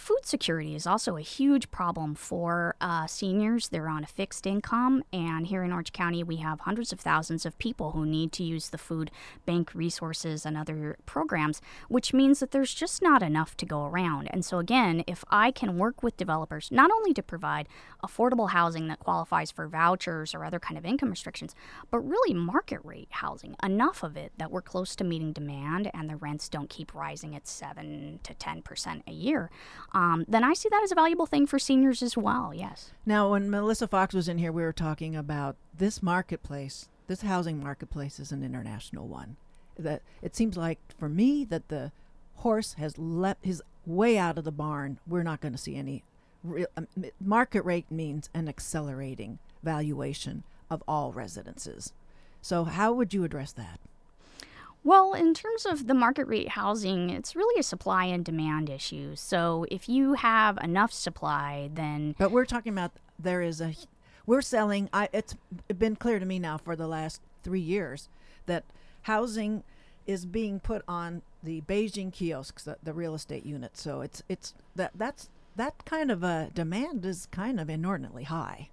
Food security is also a huge problem for uh, seniors. They're on a fixed income, and here in Orange County, we have hundreds of thousands of people who need to use the food bank resources and other programs, which means that there's just not enough to go around. And so, again, if I can work with developers not only to provide affordable housing that qualifies for vouchers or other kind of income restrictions, but really market rate housing, enough of it that we're close to meeting demand and the rents don't keep rising at 7 to 10% a year um, then I see that as a valuable thing for seniors as well. Yes. Now, when Melissa Fox was in here, we were talking about this marketplace. This housing marketplace is an international one. That it seems like for me that the horse has leapt his way out of the barn. We're not going to see any real um, market rate means an accelerating valuation of all residences. So, how would you address that? Well, in terms of the market rate housing, it's really a supply and demand issue. So if you have enough supply, then. But we're talking about there is a. We're selling. I, it's been clear to me now for the last three years that housing is being put on the Beijing kiosks, the, the real estate unit. So it's it's that that's that kind of a demand is kind of inordinately high.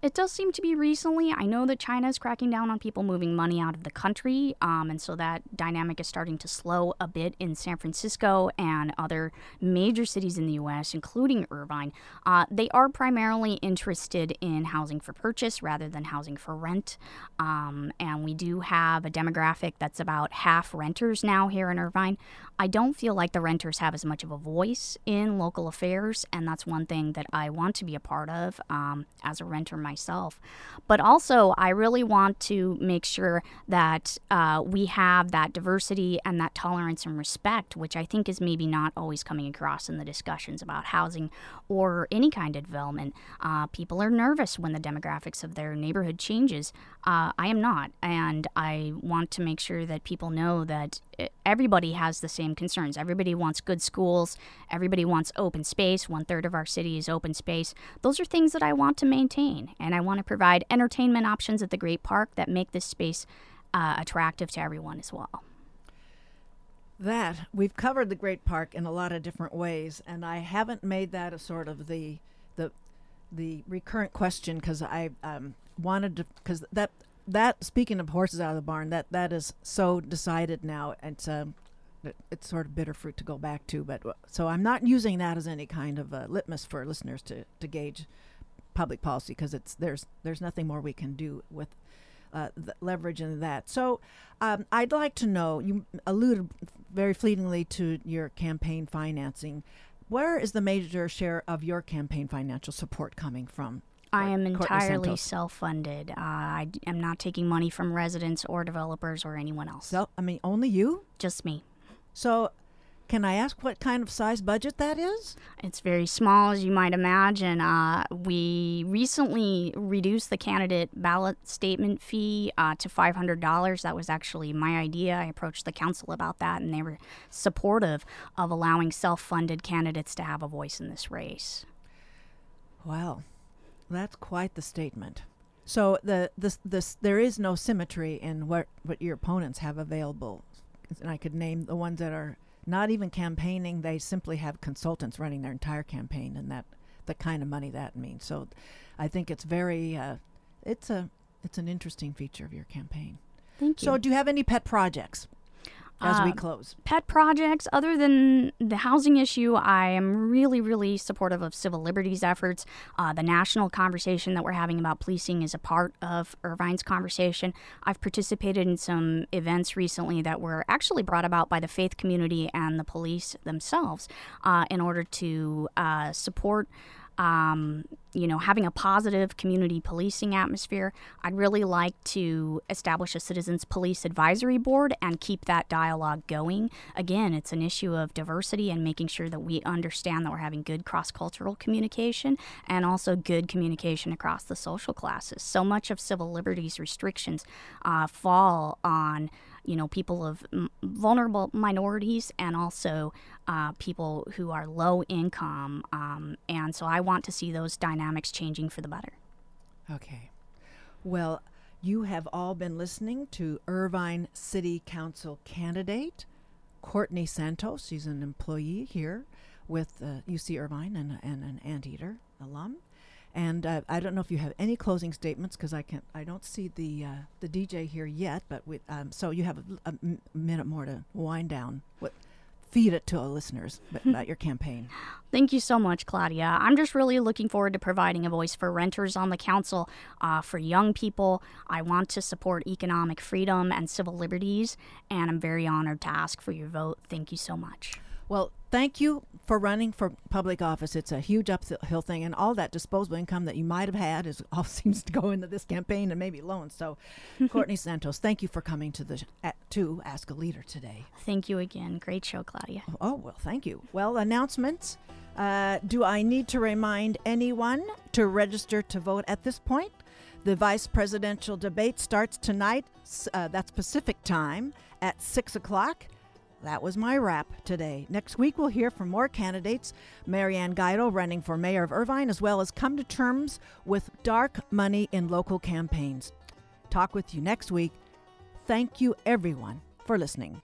It does seem to be recently. I know that China is cracking down on people moving money out of the country, um, and so that dynamic is starting to slow a bit in San Francisco and other major cities in the U.S., including Irvine. Uh, they are primarily interested in housing for purchase rather than housing for rent, um, and we do have a demographic that's about half renters now here in Irvine. I don't feel like the renters have as much of a voice in local affairs, and that's one thing that I want to be a part of um, as a renter myself. But also, I really want to make sure that uh, we have that diversity and that tolerance and respect, which I think is maybe not always coming across in the discussions about housing or any kind of development. Uh, people are nervous when the demographics of their neighborhood changes. Uh, I am not, and I want to make sure that people know that everybody has the same concerns. Everybody wants good schools. Everybody wants open space. One third of our city is open space. Those are things that I want to maintain, and I want to provide entertainment options at the Great Park that make this space uh, attractive to everyone as well. That we've covered the Great Park in a lot of different ways, and I haven't made that a sort of the the the recurrent question because I um, wanted to because that that speaking of horses out of the barn, that that is so decided now. It's um, it's sort of bitter fruit to go back to. But so I'm not using that as any kind of a litmus for listeners to to gauge public policy because it's there's there's nothing more we can do with uh, leverage in that. So um, I'd like to know. You alluded very fleetingly to your campaign financing. Where is the major share of your campaign financial support coming from? I am entirely self funded. Uh, I am not taking money from residents or developers or anyone else. So, I mean, only you? Just me. So, can I ask what kind of size budget that is? It's very small, as you might imagine. Uh, we recently reduced the candidate ballot statement fee uh, to $500. That was actually my idea. I approached the council about that, and they were supportive of allowing self funded candidates to have a voice in this race. Wow. That's quite the statement. So the this this there is no symmetry in what what your opponents have available, and I could name the ones that are not even campaigning; they simply have consultants running their entire campaign, and that the kind of money that means. So, I think it's very uh, it's a it's an interesting feature of your campaign. Thank you. So, do you have any pet projects? As we Uh, close. Pet projects, other than the housing issue, I am really, really supportive of civil liberties efforts. Uh, the national conversation that we're having about policing is a part of Irvine's conversation. I've participated in some events recently that were actually brought about by the faith community and the police themselves uh, in order to uh, support. Um, you know, having a positive community policing atmosphere. I'd really like to establish a citizens police advisory board and keep that dialogue going. Again, it's an issue of diversity and making sure that we understand that we're having good cross cultural communication and also good communication across the social classes. So much of civil liberties restrictions uh, fall on you know people of vulnerable minorities and also uh, people who are low income um, and so i want to see those dynamics changing for the better Okay. Well, you have all been listening to Irvine City Council candidate Courtney Santos. She's an employee here with uh, UC Irvine and, and an Anteater alum. And uh, I don't know if you have any closing statements because I can't. I don't see the uh, the DJ here yet. But we, um, so you have a, minute more to wind down. What, feed it to our listeners about your campaign. Thank you so much, Claudia. I'm just really looking forward to providing a voice for renters on the council, uh, for young people. I want to support economic freedom and civil liberties, and I'm very honored to ask for your vote. Thank you so much. Well, thank you for running for public office. It's a huge uphill thing, and all that disposable income that you might have had is all seems to go into this campaign and maybe loans. So, Courtney Santos, thank you for coming to the at, to Ask a Leader today. Thank you again. Great show, Claudia. Oh well, thank you. Well, announcements. Uh, do I need to remind anyone to register to vote at this point? The vice presidential debate starts tonight. Uh, that's Pacific time at six o'clock. That was my wrap today. Next week, we'll hear from more candidates Mary Ann Gaido running for mayor of Irvine, as well as come to terms with dark money in local campaigns. Talk with you next week. Thank you, everyone, for listening.